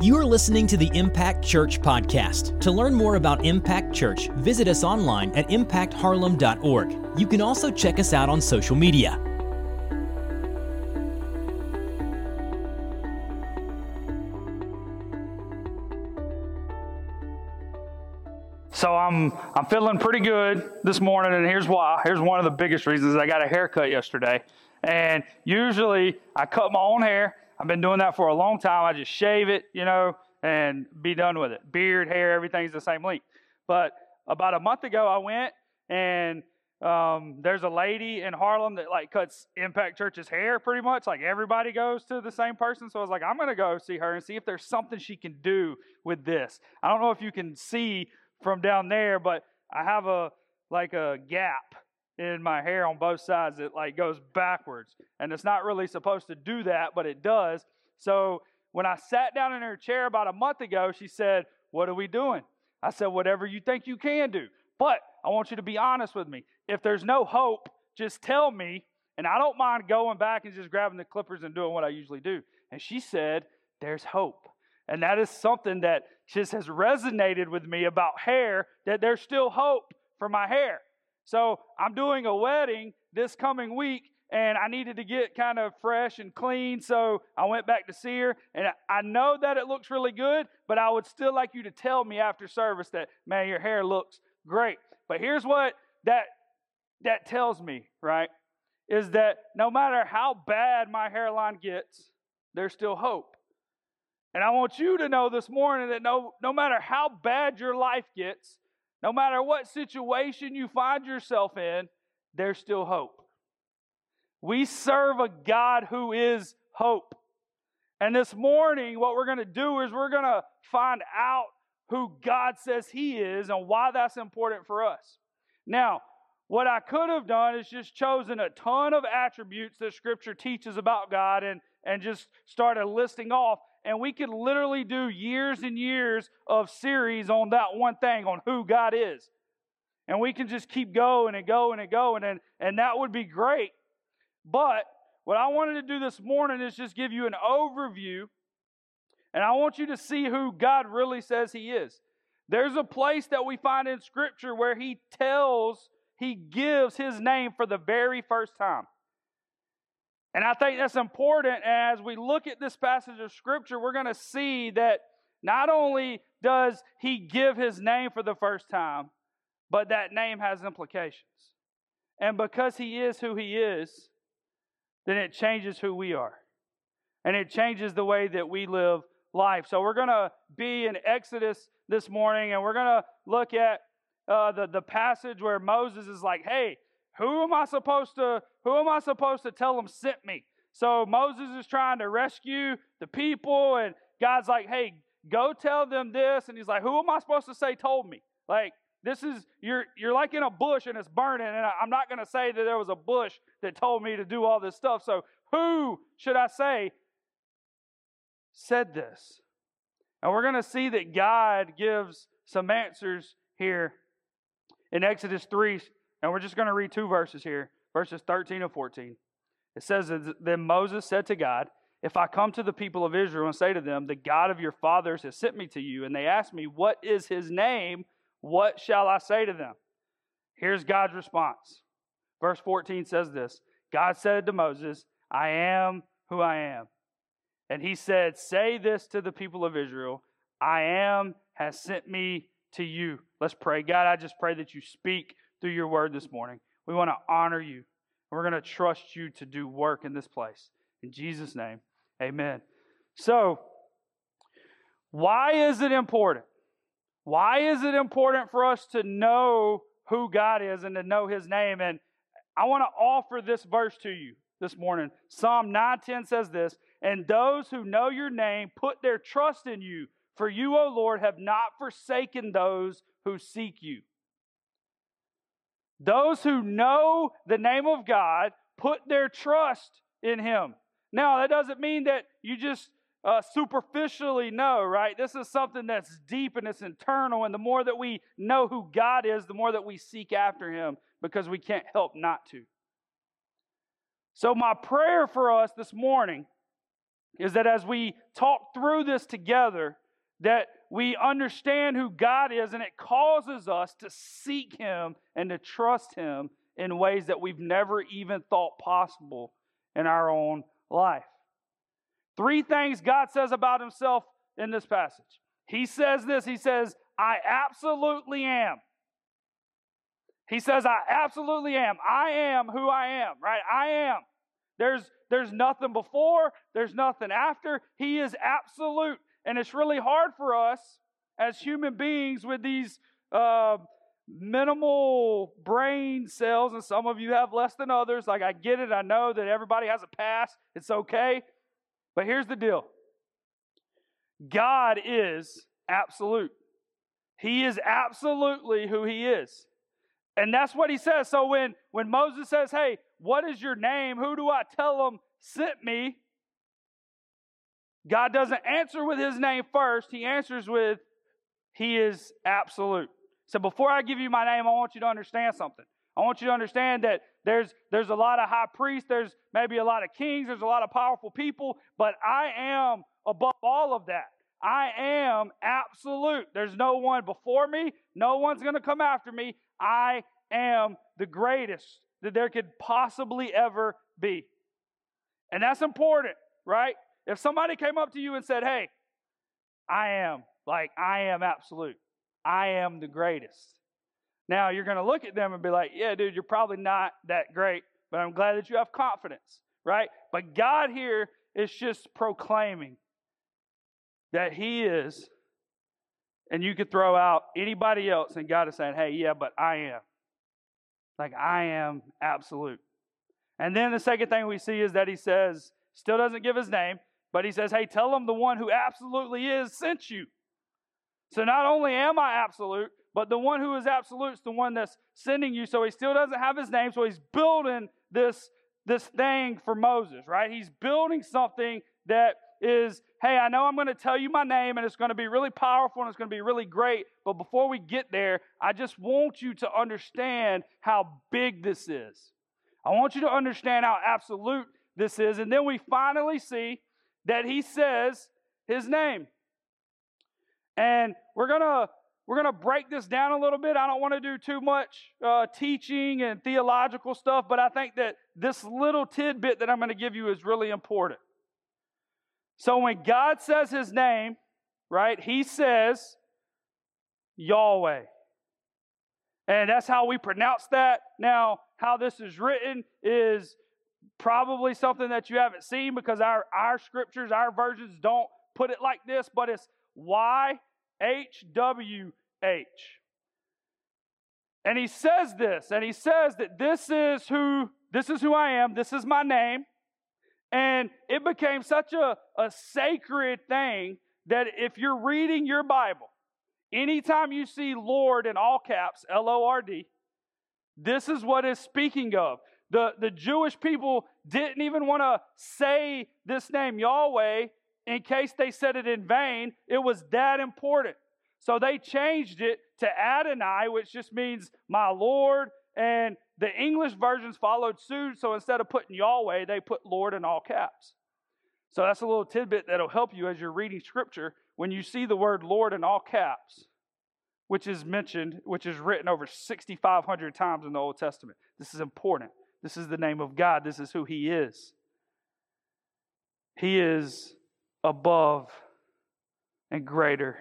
You are listening to the Impact Church podcast. To learn more about Impact Church, visit us online at impactharlem.org. You can also check us out on social media. So I'm I'm feeling pretty good this morning, and here's why. Here's one of the biggest reasons. I got a haircut yesterday, and usually I cut my own hair. I've been doing that for a long time. I just shave it, you know, and be done with it. Beard, hair, everything's the same length. But about a month ago, I went and um, there's a lady in Harlem that like cuts Impact Church's hair pretty much. Like everybody goes to the same person. So I was like, I'm going to go see her and see if there's something she can do with this. I don't know if you can see from down there, but I have a like a gap in my hair on both sides It like goes backwards. And it's not really supposed to do that, but it does. So when I sat down in her chair about a month ago, she said, What are we doing? I said, Whatever you think you can do. But I want you to be honest with me. If there's no hope, just tell me, and I don't mind going back and just grabbing the clippers and doing what I usually do. And she said, There's hope. And that is something that just has resonated with me about hair, that there's still hope for my hair. So I'm doing a wedding this coming week, and I needed to get kind of fresh and clean. So I went back to see her, and I know that it looks really good, but I would still like you to tell me after service that, man, your hair looks great. But here's what that that tells me, right? Is that no matter how bad my hairline gets, there's still hope. And I want you to know this morning that no, no matter how bad your life gets, no matter what situation you find yourself in, there's still hope. We serve a God who is hope. And this morning, what we're going to do is we're going to find out who God says He is and why that's important for us. Now, what I could have done is just chosen a ton of attributes that Scripture teaches about God and, and just started listing off and we could literally do years and years of series on that one thing, on who God is. And we can just keep going and going and going, and, and that would be great. But what I wanted to do this morning is just give you an overview, and I want you to see who God really says He is. There's a place that we find in Scripture where He tells, He gives His name for the very first time. And I think that's important. As we look at this passage of Scripture, we're going to see that not only does he give his name for the first time, but that name has implications. And because he is who he is, then it changes who we are. And it changes the way that we live life. So we're going to be in Exodus this morning, and we're going to look at uh, the, the passage where Moses is like, hey, who am I supposed to who am I supposed to tell them sent me? So Moses is trying to rescue the people and God's like, "Hey, go tell them this." And he's like, "Who am I supposed to say told me?" Like this is you're you're like in a bush and it's burning and I'm not going to say that there was a bush that told me to do all this stuff. So who should I say said this? And we're going to see that God gives some answers here in Exodus 3 and we're just going to read two verses here, verses 13 and 14. It says, Then Moses said to God, If I come to the people of Israel and say to them, The God of your fathers has sent me to you, and they ask me, What is his name? What shall I say to them? Here's God's response. Verse 14 says this God said to Moses, I am who I am. And he said, Say this to the people of Israel I am has sent me to you. Let's pray. God, I just pray that you speak through your word this morning. We want to honor you. We're going to trust you to do work in this place. In Jesus' name, amen. So, why is it important? Why is it important for us to know who God is and to know his name? And I want to offer this verse to you this morning. Psalm 9:10 says this, "And those who know your name put their trust in you, for you, O Lord, have not forsaken those who seek you." Those who know the name of God put their trust in Him. Now, that doesn't mean that you just uh, superficially know, right? This is something that's deep and it's internal. And the more that we know who God is, the more that we seek after Him because we can't help not to. So, my prayer for us this morning is that as we talk through this together, that we understand who God is and it causes us to seek Him and to trust Him in ways that we've never even thought possible in our own life. Three things God says about Himself in this passage. He says this He says, I absolutely am. He says, I absolutely am. I am who I am, right? I am. There's, there's nothing before, there's nothing after. He is absolute. And it's really hard for us as human beings with these uh, minimal brain cells, and some of you have less than others. Like, I get it. I know that everybody has a past. It's okay. But here's the deal God is absolute. He is absolutely who He is. And that's what He says. So when, when Moses says, Hey, what is your name? Who do I tell them sent me? God doesn't answer with His name first, He answers with, He is absolute. So before I give you my name, I want you to understand something. I want you to understand that there's, there's a lot of high priests, there's maybe a lot of kings, there's a lot of powerful people, but I am above all of that. I am absolute. There's no one before me, no one's going to come after me. I am the greatest that there could possibly ever be. And that's important, right? If somebody came up to you and said, Hey, I am, like, I am absolute, I am the greatest. Now, you're going to look at them and be like, Yeah, dude, you're probably not that great, but I'm glad that you have confidence, right? But God here is just proclaiming that He is, and you could throw out anybody else, and God is saying, Hey, yeah, but I am. Like, I am absolute. And then the second thing we see is that He says, still doesn't give His name, but He says, Hey, tell them the one who absolutely is sent you. So not only am I absolute, but the one who is absolute is the one that's sending you. So he still doesn't have his name. So he's building this, this thing for Moses, right? He's building something that is, hey, I know I'm going to tell you my name and it's going to be really powerful and it's going to be really great. But before we get there, I just want you to understand how big this is. I want you to understand how absolute this is. And then we finally see that he says his name. And we're going to we're going to break this down a little bit. I don't want to do too much uh, teaching and theological stuff, but I think that this little tidbit that I'm going to give you is really important. So when God says his name, right, he says Yahweh. And that's how we pronounce that. Now, how this is written is probably something that you haven't seen because our, our scriptures, our versions don't put it like this, but it's Y H W H. And he says this, and he says that this is who this is who I am, this is my name. And it became such a, a sacred thing that if you're reading your Bible, anytime you see Lord in all caps, L O R D, this is what it's speaking of. The, the Jewish people didn't even want to say this name, Yahweh, in case they said it in vain. It was that important. So they changed it to Adonai, which just means my Lord. And the English versions followed suit. So instead of putting Yahweh, they put Lord in all caps. So that's a little tidbit that'll help you as you're reading scripture. When you see the word Lord in all caps, which is mentioned, which is written over 6,500 times in the Old Testament, this is important. This is the name of God. This is who He is. He is above and greater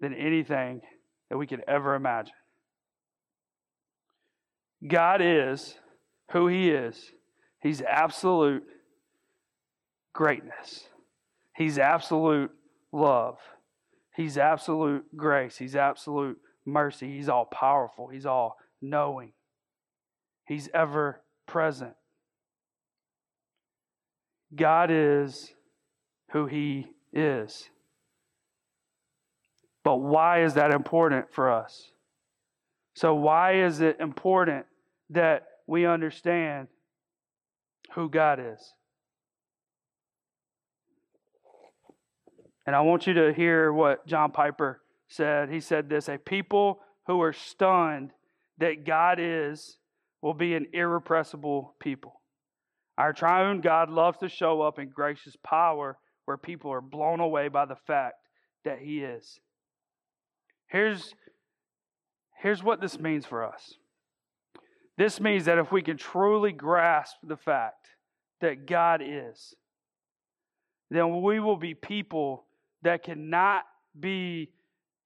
than anything that we could ever imagine. God is who He is. He's absolute greatness. He's absolute love. He's absolute grace. He's absolute mercy. He's all powerful. He's all knowing. He's ever present. God is who He is. But why is that important for us? So, why is it important that we understand who God is? And I want you to hear what John Piper said. He said this A people who are stunned that God is will be an irrepressible people. Our triune God loves to show up in gracious power where people are blown away by the fact that He is. Here's, here's what this means for us this means that if we can truly grasp the fact that God is, then we will be people that cannot be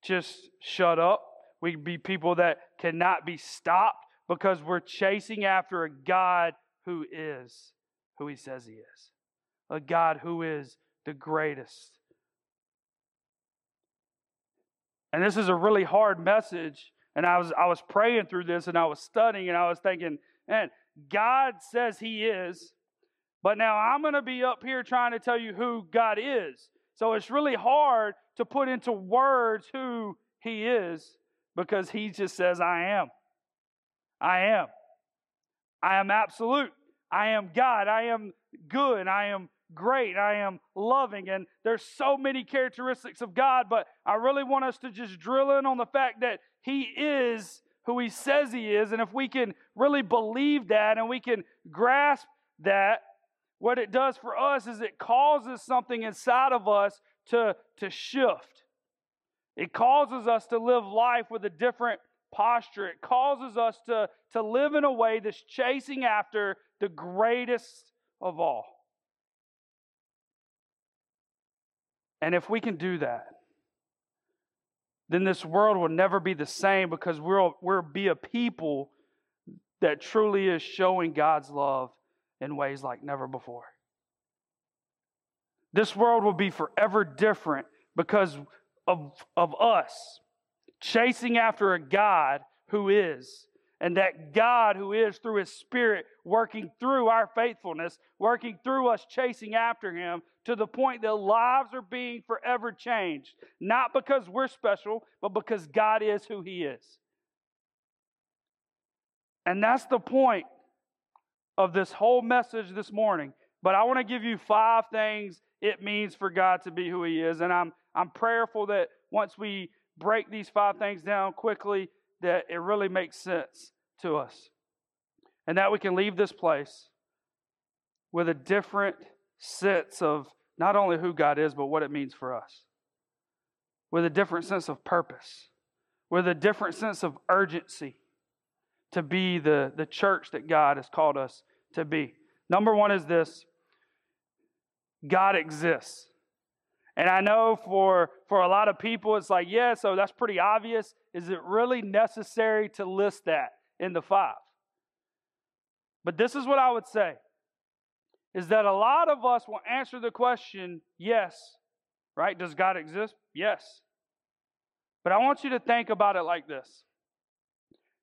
just shut up. We be people that cannot be stopped because we're chasing after a God who is who he says he is. A God who is the greatest. And this is a really hard message. And I was I was praying through this and I was studying and I was thinking, man, God says he is, but now I'm going to be up here trying to tell you who God is. So it's really hard to put into words who he is because he just says, I am. I am. I am absolute. I am God. I am good. I am great. I am loving. And there's so many characteristics of God, but I really want us to just drill in on the fact that He is who He says He is. And if we can really believe that and we can grasp that, what it does for us is it causes something inside of us to, to shift. It causes us to live life with a different posture. It causes us to, to live in a way that's chasing after the greatest of all. And if we can do that, then this world will never be the same because we'll, we'll be a people that truly is showing God's love in ways like never before. This world will be forever different because of, of us chasing after a God who is. And that God, who is through His Spirit, working through our faithfulness, working through us chasing after Him to the point that lives are being forever changed. Not because we're special, but because God is who He is. And that's the point of this whole message this morning. But I want to give you five things it means for God to be who He is. And I'm, I'm prayerful that once we break these five things down quickly, that it really makes sense to us. And that we can leave this place with a different sense of not only who God is, but what it means for us. With a different sense of purpose, with a different sense of urgency to be the, the church that God has called us to be. Number one is this God exists. And I know for, for a lot of people, it's like, yeah, so that's pretty obvious. Is it really necessary to list that in the five? But this is what I would say is that a lot of us will answer the question, yes, right? Does God exist? Yes. But I want you to think about it like this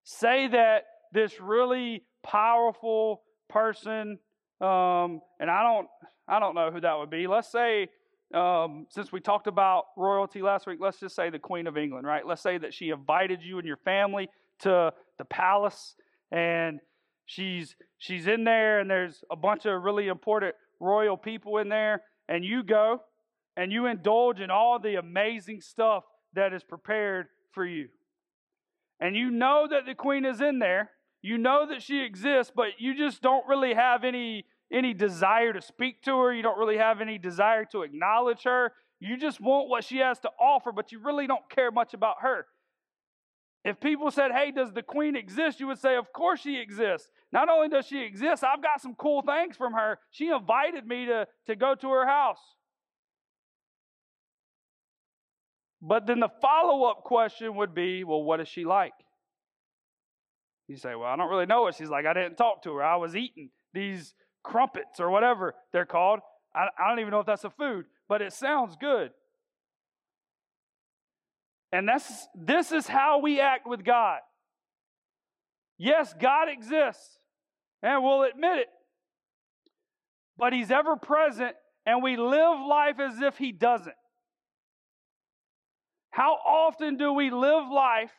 say that this really powerful person, um, and I don't, I don't know who that would be. Let's say um, since we talked about royalty last week, let's just say the Queen of England, right? Let's say that she invited you and your family to the palace, and she's she's in there, and there's a bunch of really important royal people in there, and you go and you indulge in all the amazing stuff that is prepared for you, and you know that the Queen is in there, you know that she exists, but you just don't really have any any desire to speak to her. You don't really have any desire to acknowledge her. You just want what she has to offer, but you really don't care much about her. If people said, Hey, does the queen exist? You would say, Of course she exists. Not only does she exist, I've got some cool things from her. She invited me to, to go to her house. But then the follow up question would be, Well, what is she like? You say, Well, I don't really know what she's like. I didn't talk to her. I was eating these crumpets or whatever they're called. I, I don't even know if that's a food, but it sounds good. And that's this is how we act with God. Yes, God exists, and we'll admit it. But He's ever present, and we live life as if He doesn't. How often do we live life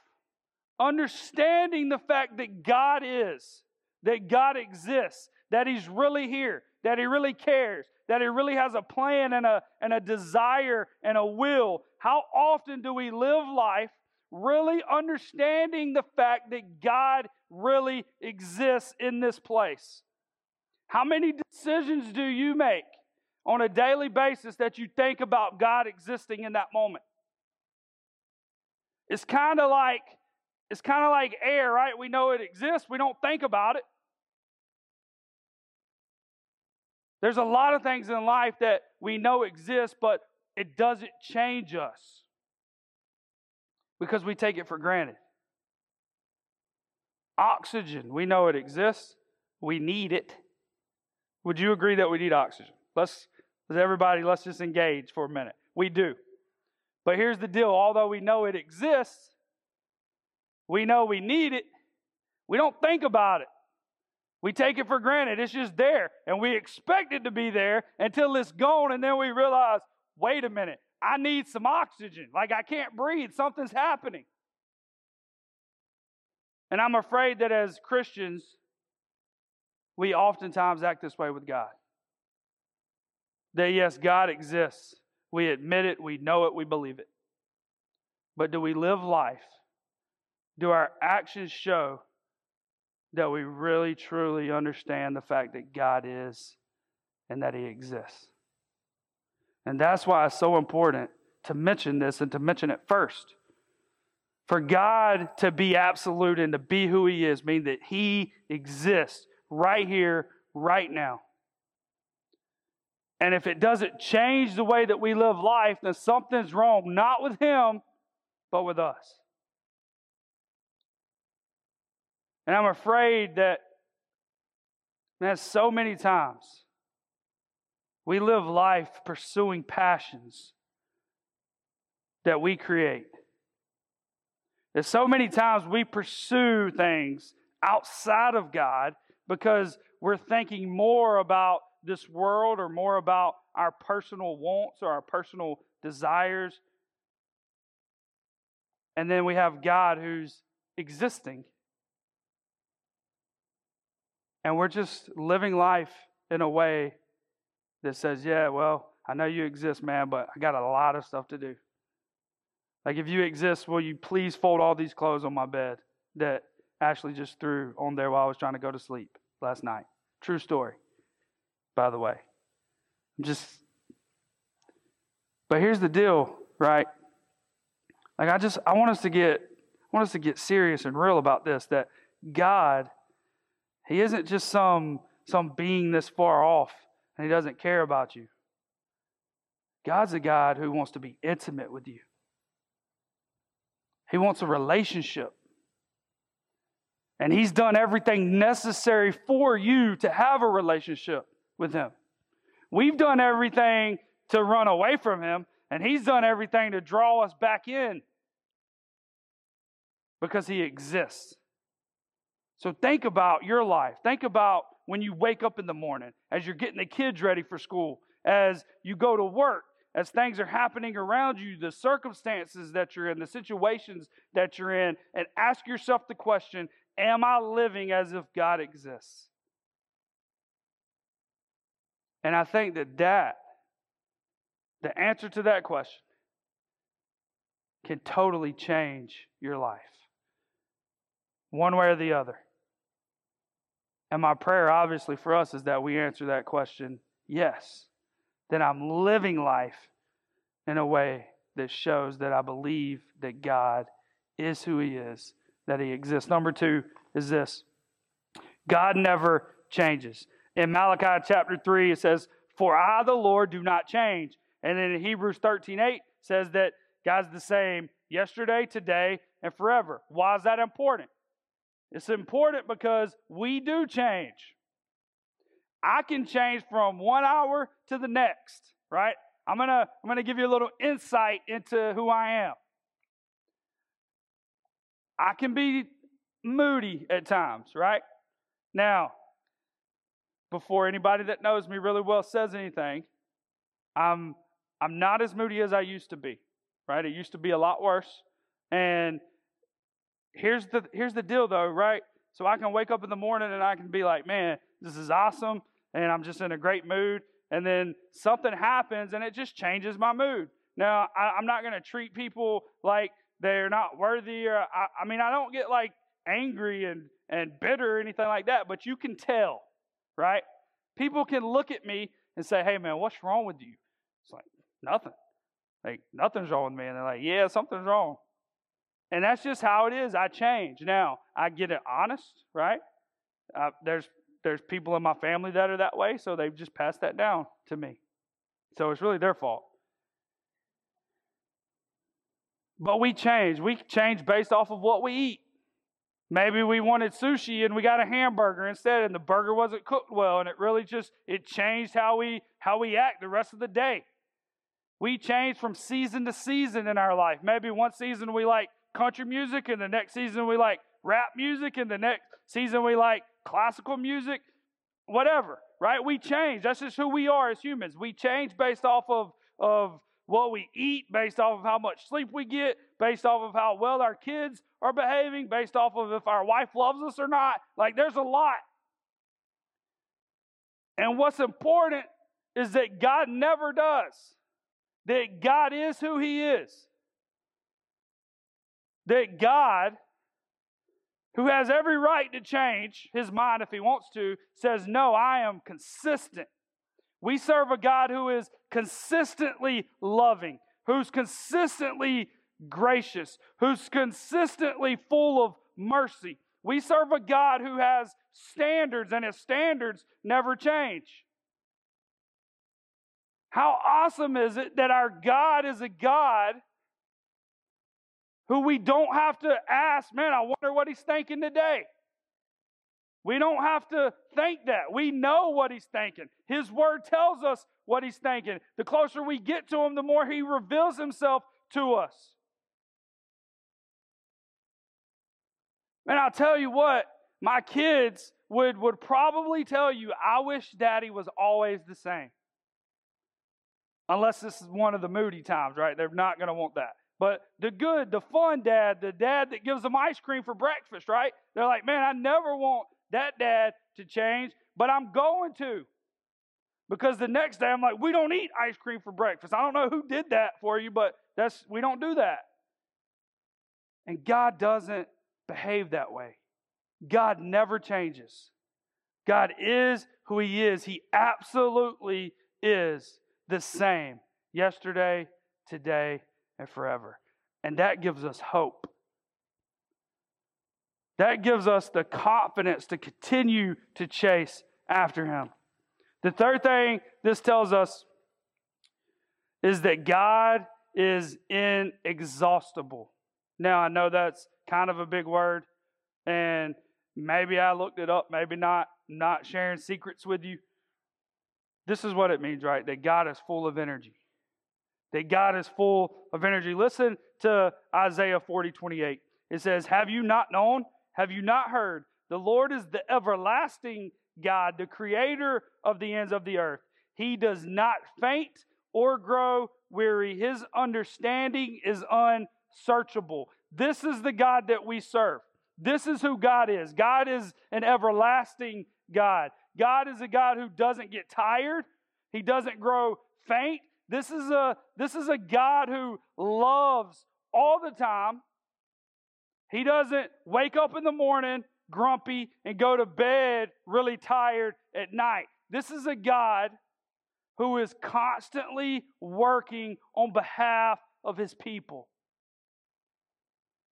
understanding the fact that God is, that God exists, that He's really here, that He really cares, that He really has a plan and a, and a desire and a will. How often do we live life really understanding the fact that God really exists in this place? How many decisions do you make on a daily basis that you think about God existing in that moment. It's kind of like it's kind of like air, right? We know it exists, we don't think about it. There's a lot of things in life that we know exist, but it doesn't change us because we take it for granted. Oxygen, we know it exists, we need it. Would you agree that we need oxygen? Let's, let's everybody, let's just engage for a minute. We do. But here's the deal although we know it exists, we know we need it, we don't think about it. We take it for granted. It's just there. And we expect it to be there until it's gone. And then we realize, wait a minute, I need some oxygen. Like I can't breathe. Something's happening. And I'm afraid that as Christians, we oftentimes act this way with God. That yes, God exists. We admit it, we know it, we believe it. But do we live life? Do our actions show that we really truly understand the fact that God is and that He exists? And that's why it's so important to mention this and to mention it first. For God to be absolute and to be who He is means that He exists right here, right now. And if it doesn't change the way that we live life, then something's wrong, not with Him, but with us. And I'm afraid that, man, so many times we live life pursuing passions that we create. That so many times we pursue things outside of God because we're thinking more about this world or more about our personal wants or our personal desires. And then we have God who's existing. And we're just living life in a way that says, yeah, well, I know you exist, man, but I got a lot of stuff to do. Like, if you exist, will you please fold all these clothes on my bed that Ashley just threw on there while I was trying to go to sleep last night? True story, by the way. I'm just, but here's the deal, right? Like, I just, I want us to get, I want us to get serious and real about this that God, He isn't just some, some being this far off and He doesn't care about you. God's a God who wants to be intimate with you, He wants a relationship. And He's done everything necessary for you to have a relationship with Him. We've done everything to run away from Him, and He's done everything to draw us back in because He exists. So think about your life. Think about when you wake up in the morning, as you're getting the kids ready for school, as you go to work, as things are happening around you, the circumstances that you're in, the situations that you're in, and ask yourself the question Am I living as if God exists? And I think that that, the answer to that question, can totally change your life, one way or the other. And my prayer, obviously, for us is that we answer that question yes. That I'm living life in a way that shows that I believe that God is who He is, that He exists. Number two is this God never changes. In Malachi chapter 3, it says, For I, the Lord, do not change. And then in Hebrews 13 8 says that God's the same yesterday, today, and forever. Why is that important? It's important because we do change. I can change from one hour to the next, right? I'm gonna I'm gonna give you a little insight into who I am. I can be moody at times, right? Now, before anybody that knows me really well says anything, I'm I'm not as moody as I used to be, right? It used to be a lot worse. And here's the here's the deal though, right? So I can wake up in the morning and I can be like, man, this is awesome, and I'm just in a great mood. And then something happens and it just changes my mood. Now I, am not going to treat people like they're not worthy, or I, I mean I don't get like angry and and bitter or anything like that, but you can tell, right? People can look at me and say, hey, man, what's wrong with you? It's like, nothing. Like, nothing's wrong with me. And they're like, yeah, something's wrong. And that's just how it is. I change. Now, I get it honest, right? Uh, there's there's people in my family that are that way, so they've just passed that down to me. So it's really their fault. But we change. We change based off of what we eat. Maybe we wanted sushi and we got a hamburger instead and the burger wasn't cooked well and it really just it changed how we how we act the rest of the day. We change from season to season in our life. Maybe one season we like country music and the next season we like rap music and the next season we like classical music, whatever, right? We change. That's just who we are as humans. We change based off of of what we eat, based off of how much sleep we get, based off of how well our kids are behaving, based off of if our wife loves us or not. Like there's a lot. And what's important is that God never does. That God is who He is. That God, who has every right to change his mind if he wants to, says, No, I am consistent. We serve a God who is consistently loving, who's consistently gracious, who's consistently full of mercy. We serve a God who has standards, and his standards never change. How awesome is it that our God is a God who we don't have to ask, man, I wonder what he's thinking today. We don't have to think that. We know what he's thinking. His word tells us what he's thinking. The closer we get to him, the more he reveals himself to us. And I'll tell you what, my kids would, would probably tell you, I wish daddy was always the same. Unless this is one of the moody times, right? They're not going to want that. But the good, the fun dad, the dad that gives them ice cream for breakfast, right? They're like, man, I never want that dad to change, but I'm going to. Because the next day I'm like, we don't eat ice cream for breakfast. I don't know who did that for you, but that's we don't do that. And God doesn't behave that way. God never changes. God is who He is. He absolutely is the same yesterday, today, and forever. And that gives us hope. That gives us the confidence to continue to chase after Him. The third thing this tells us is that God is inexhaustible. Now, I know that's kind of a big word, and maybe I looked it up, maybe not, not sharing secrets with you. This is what it means, right? That God is full of energy. That God is full of energy. Listen to Isaiah 40 28. It says, Have you not known? Have you not heard? The Lord is the everlasting God, the creator of the ends of the earth. He does not faint or grow weary. His understanding is unsearchable. This is the God that we serve. This is who God is. God is an everlasting God. God is a God who doesn't get tired. He doesn't grow faint. This is a, this is a God who loves all the time. He doesn't wake up in the morning grumpy and go to bed really tired at night. This is a God who is constantly working on behalf of his people.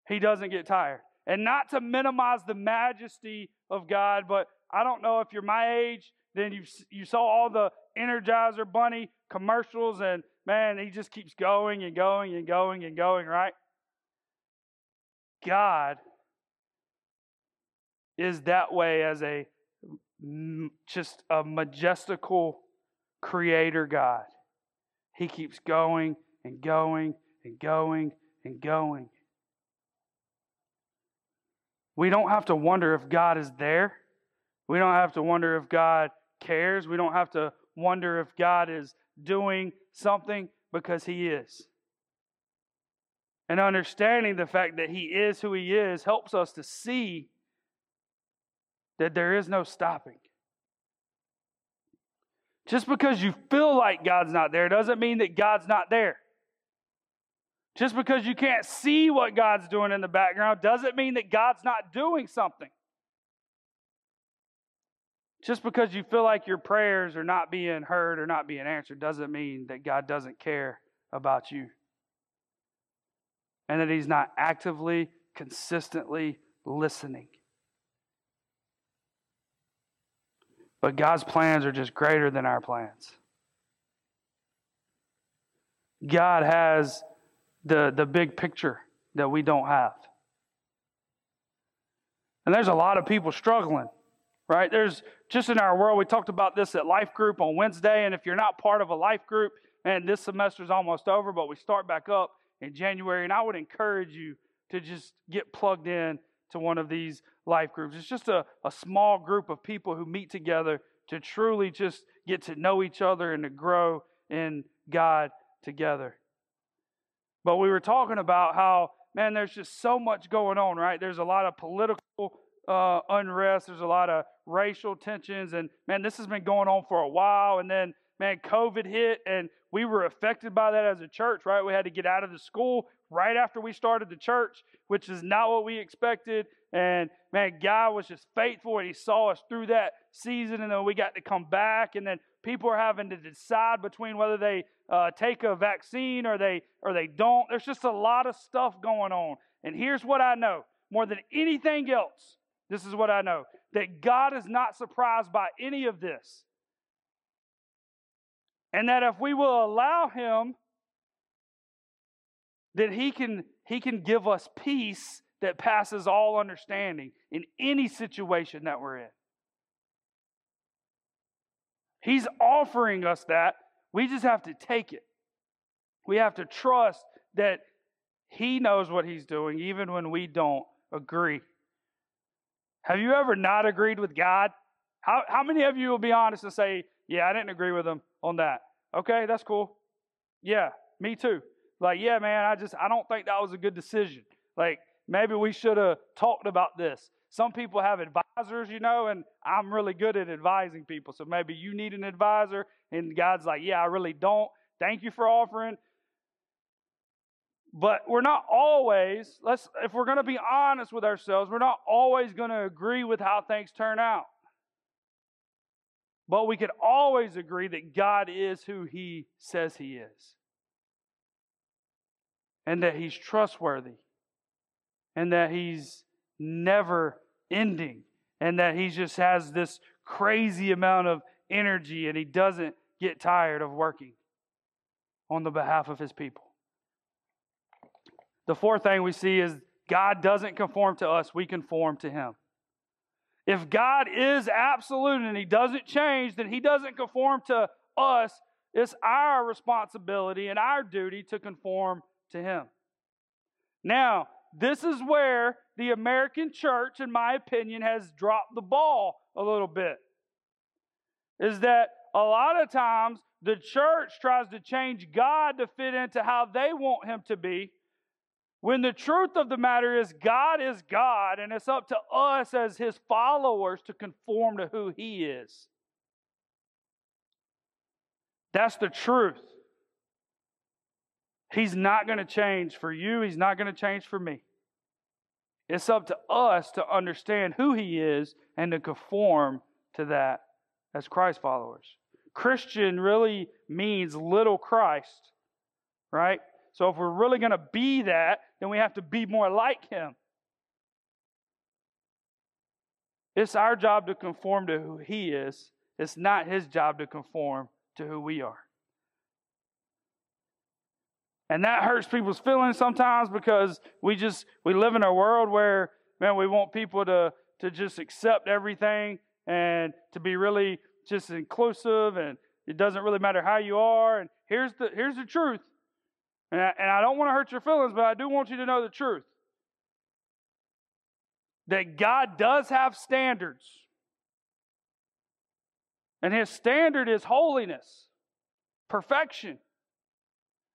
He doesn't get tired. And not to minimize the majesty of God, but I don't know if you're my age, then you you saw all the Energizer Bunny commercials, and man, he just keeps going and going and going and going, right? God is that way as a just a majestical creator God. He keeps going and going and going and going. We don't have to wonder if God is there. We don't have to wonder if God cares. We don't have to wonder if God is doing something because He is. And understanding the fact that He is who He is helps us to see that there is no stopping. Just because you feel like God's not there doesn't mean that God's not there. Just because you can't see what God's doing in the background doesn't mean that God's not doing something. Just because you feel like your prayers are not being heard or not being answered doesn't mean that God doesn't care about you. And that He's not actively, consistently listening. But God's plans are just greater than our plans. God has the, the big picture that we don't have. And there's a lot of people struggling, right? There's just in our world, we talked about this at Life Group on Wednesday. And if you're not part of a Life Group, and this semester is almost over, but we start back up in January. And I would encourage you to just get plugged in to one of these life groups. It's just a, a small group of people who meet together to truly just get to know each other and to grow in God together. But we were talking about how, man, there's just so much going on, right? There's a lot of political uh, unrest, there's a lot of racial tensions, and man, this has been going on for a while. And then, man, COVID hit, and we were affected by that as a church, right? We had to get out of the school right after we started the church, which is not what we expected. And man, God was just faithful, and He saw us through that season, and then we got to come back, and then people are having to decide between whether they uh, take a vaccine or they or they don't. There's just a lot of stuff going on. And here's what I know: more than anything else, this is what I know that God is not surprised by any of this. And that if we will allow Him, then He can, he can give us peace that passes all understanding in any situation that we're in. He's offering us that. We just have to take it. We have to trust that He knows what He's doing, even when we don't agree. Have you ever not agreed with God? How, how many of you will be honest and say, Yeah, I didn't agree with him on that? Okay, that's cool. Yeah, me too. Like, yeah, man, I just, I don't think that was a good decision. Like, maybe we should have talked about this. Some people have advisors, you know, and I'm really good at advising people. So maybe you need an advisor, and God's like, Yeah, I really don't. Thank you for offering. But we're not always, let's if we're going to be honest with ourselves, we're not always going to agree with how things turn out. But we could always agree that God is who he says he is. And that he's trustworthy. And that he's never ending. And that he just has this crazy amount of energy and he doesn't get tired of working on the behalf of his people. The fourth thing we see is God doesn't conform to us, we conform to Him. If God is absolute and He doesn't change, then He doesn't conform to us. It's our responsibility and our duty to conform to Him. Now, this is where the American church, in my opinion, has dropped the ball a little bit. Is that a lot of times the church tries to change God to fit into how they want Him to be when the truth of the matter is, God is God, and it's up to us as His followers to conform to who He is. That's the truth. He's not going to change for you, He's not going to change for me. It's up to us to understand who He is and to conform to that as Christ followers. Christian really means little Christ, right? So if we're really going to be that, then we have to be more like him. It's our job to conform to who he is. It's not his job to conform to who we are. And that hurts people's feelings sometimes because we just we live in a world where man we want people to to just accept everything and to be really just inclusive and it doesn't really matter how you are and here's the here's the truth and I, and I don't want to hurt your feelings, but I do want you to know the truth that God does have standards. And his standard is holiness, perfection.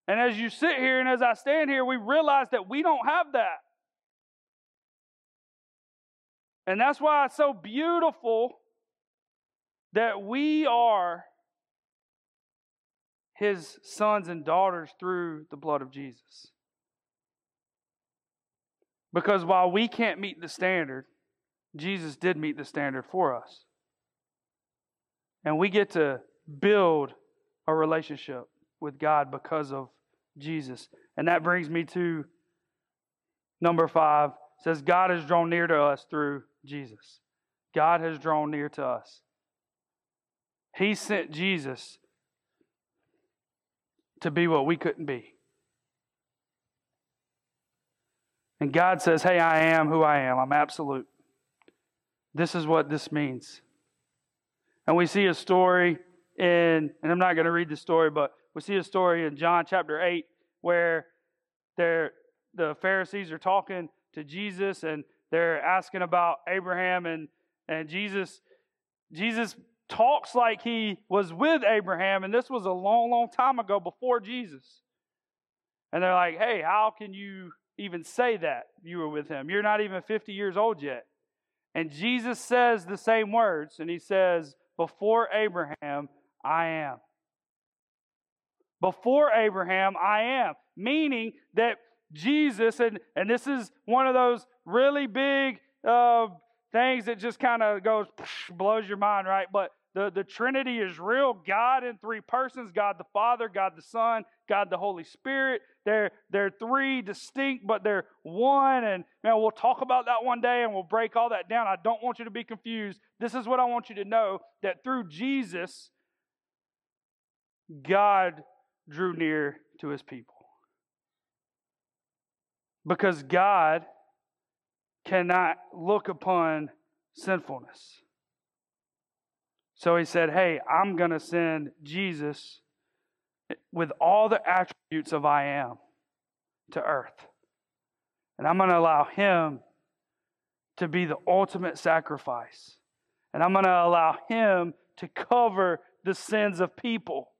And as you sit here and as I stand here, we realize that we don't have that. And that's why it's so beautiful that we are his sons and daughters through the blood of Jesus. Because while we can't meet the standard, Jesus did meet the standard for us. And we get to build a relationship with God because of Jesus. And that brings me to number five. It says God has drawn near to us through Jesus. God has drawn near to us. He sent Jesus to be what we couldn't be. And God says, Hey, I am who I am. I'm absolute. This is what this means. And we see a story in, and I'm not going to read the story, but we see a story in John chapter 8 where they're, the Pharisees are talking to Jesus and they're asking about Abraham and, and Jesus. Jesus talks like he was with Abraham, and this was a long, long time ago before Jesus. And they're like, hey, how can you even say that you were with him? You're not even 50 years old yet. And Jesus says the same words, and he says, Before Abraham, I am. Before Abraham, I am. Meaning that Jesus, and, and this is one of those really big uh, things that just kind of goes, blows your mind, right? But the, the Trinity is real God in three persons God the Father, God the Son, God the Holy Spirit. They're, they're three distinct, but they're one. And man, we'll talk about that one day and we'll break all that down. I don't want you to be confused. This is what I want you to know that through Jesus, God drew near to his people. Because God cannot look upon sinfulness. So he said, Hey, I'm going to send Jesus with all the attributes of I am to earth. And I'm going to allow him to be the ultimate sacrifice. And I'm going to allow him to cover the sins of people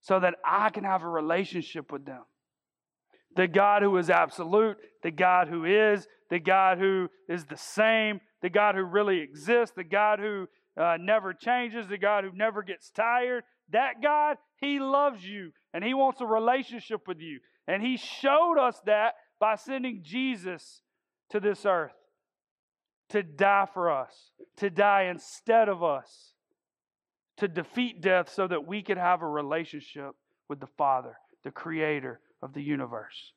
so that I can have a relationship with them. The God who is absolute, the God who is, the God who is the same, the God who really exists, the God who uh, never changes, the God who never gets tired. That God, He loves you and He wants a relationship with you. And He showed us that by sending Jesus to this earth to die for us, to die instead of us, to defeat death so that we could have a relationship with the Father, the Creator of the universe.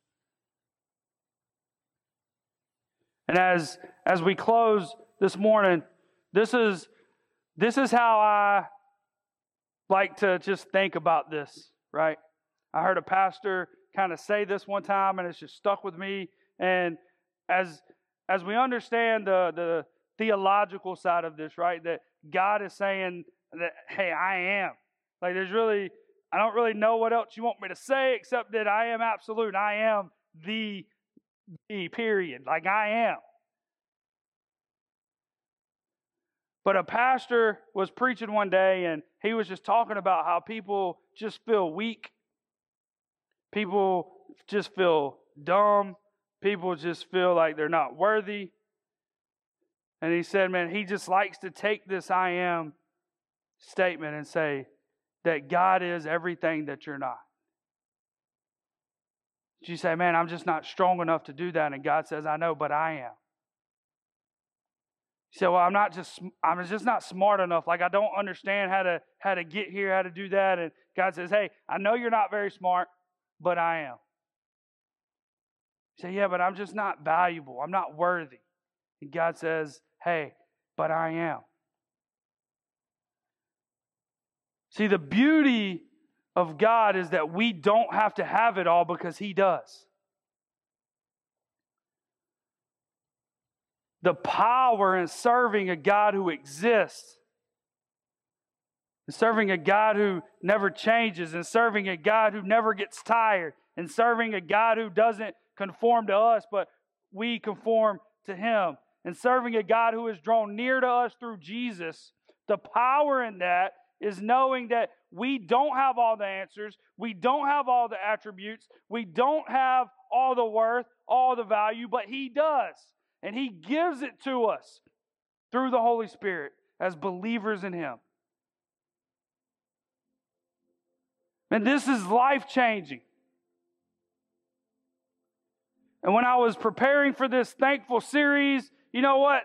And as, as we close this morning, this is this is how I like to just think about this, right? I heard a pastor kind of say this one time and it's just stuck with me. And as as we understand the the theological side of this, right? That God is saying that, hey, I am. Like there's really I don't really know what else you want me to say except that I am absolute. I am the the period. Like I am. But a pastor was preaching one day and he was just talking about how people just feel weak. People just feel dumb. People just feel like they're not worthy. And he said, man, he just likes to take this I am statement and say that God is everything that you're not. You say, man, I'm just not strong enough to do that. And God says, I know, but I am. Say, well, I'm not just I'm just not smart enough. Like I don't understand how to how to get here, how to do that. And God says, Hey, I know you're not very smart, but I am. Say, Yeah, but I'm just not valuable. I'm not worthy. And God says, Hey, but I am. See, the beauty of God is that we don't have to have it all because He does. The power in serving a God who exists, and serving a God who never changes, and serving a God who never gets tired, and serving a God who doesn't conform to us, but we conform to Him, and serving a God who is drawn near to us through Jesus. The power in that is knowing that we don't have all the answers, we don't have all the attributes, we don't have all the worth, all the value, but He does. And He gives it to us through the Holy Spirit as believers in Him. And this is life changing. And when I was preparing for this thankful series, you know what?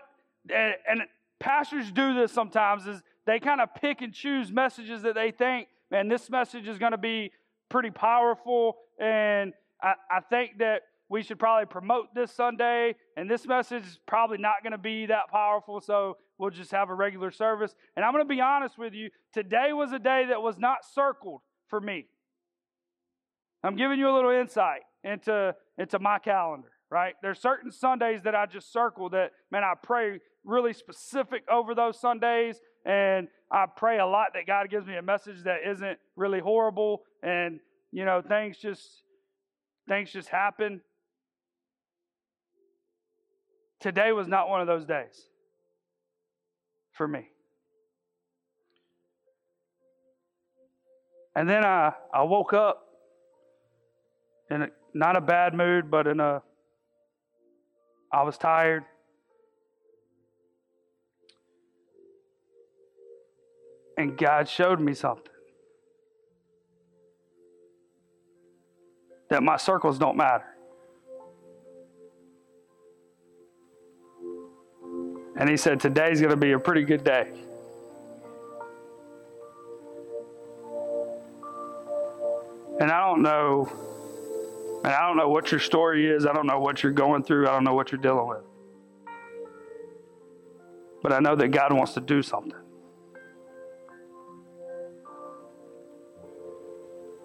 And, and pastors do this sometimes is they kind of pick and choose messages that they think, man, this message is going to be pretty powerful. And I, I think that we should probably promote this Sunday, and this message is probably not going to be that powerful, so we'll just have a regular service. And I'm going to be honest with you, today was a day that was not circled for me. I'm giving you a little insight into, into my calendar, right? There's certain Sundays that I just circle that, man, I pray really specific over those Sundays, and I pray a lot that God gives me a message that isn't really horrible, and you know, things just things just happen. Today was not one of those days for me. And then I, I woke up in a, not a bad mood, but in a, I was tired. And God showed me something. That my circles don't matter. And he said, Today's going to be a pretty good day. And I don't know and I don't know what your story is. I don't know what you're going through. I don't know what you're dealing with. But I know that God wants to do something.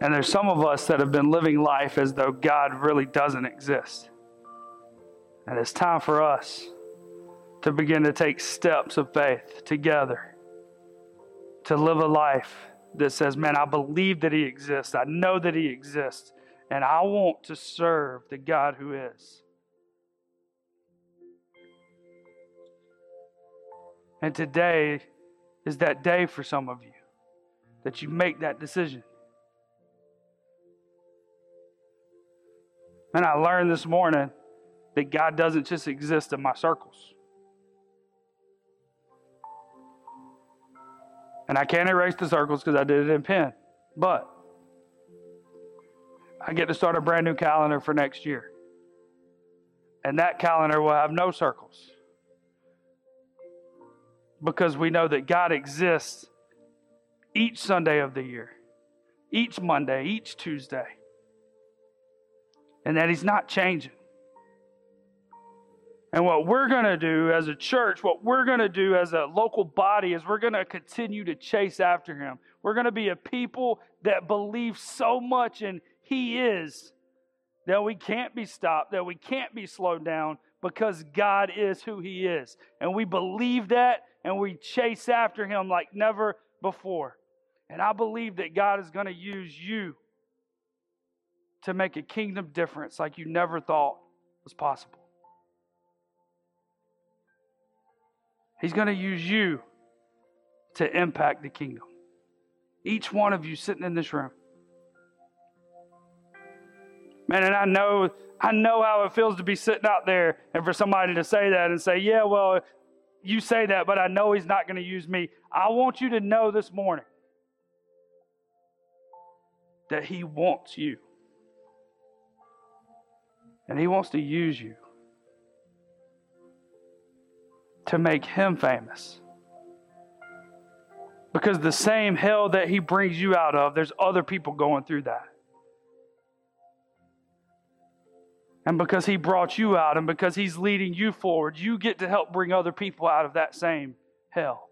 And there's some of us that have been living life as though God really doesn't exist. And it's time for us to begin to take steps of faith together to live a life that says, Man, I believe that He exists. I know that He exists and I want to serve the God who is. And today is that day for some of you that you make that decision. And I learned this morning that God doesn't just exist in my circles. And I can't erase the circles because I did it in pen. But I get to start a brand new calendar for next year. And that calendar will have no circles. Because we know that God exists each Sunday of the year, each Monday, each Tuesday. And that He's not changing. And what we're going to do as a church, what we're going to do as a local body is we're going to continue to chase after him. We're going to be a people that believe so much in he is, that we can't be stopped, that we can't be slowed down because God is who He is. And we believe that and we chase after Him like never before. And I believe that God is going to use you to make a kingdom difference like you never thought was possible. He's going to use you to impact the kingdom. Each one of you sitting in this room. Man, and I know I know how it feels to be sitting out there and for somebody to say that and say, "Yeah, well, you say that, but I know he's not going to use me." I want you to know this morning that he wants you. And he wants to use you to make him famous. Because the same hell that he brings you out of, there's other people going through that. And because He brought you out and because He's leading you forward, you get to help bring other people out of that same hell.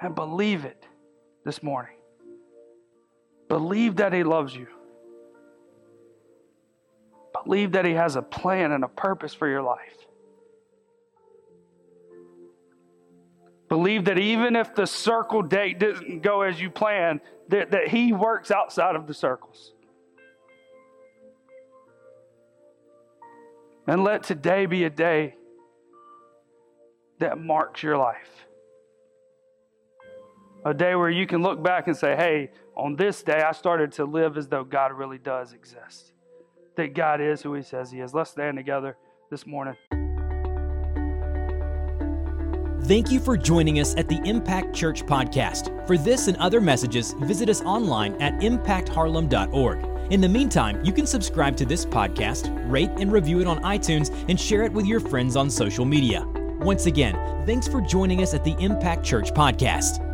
And believe it this morning. Believe that He loves you. Believe that He has a plan and a purpose for your life. Believe that even if the circle date doesn't go as you plan, that, that He works outside of the circles. And let today be a day that marks your life. A day where you can look back and say, hey, on this day, I started to live as though God really does exist. That God is who He says He is. Let's stand together this morning. Thank you for joining us at the Impact Church podcast. For this and other messages, visit us online at impactharlem.org. In the meantime, you can subscribe to this podcast, rate and review it on iTunes, and share it with your friends on social media. Once again, thanks for joining us at the Impact Church podcast.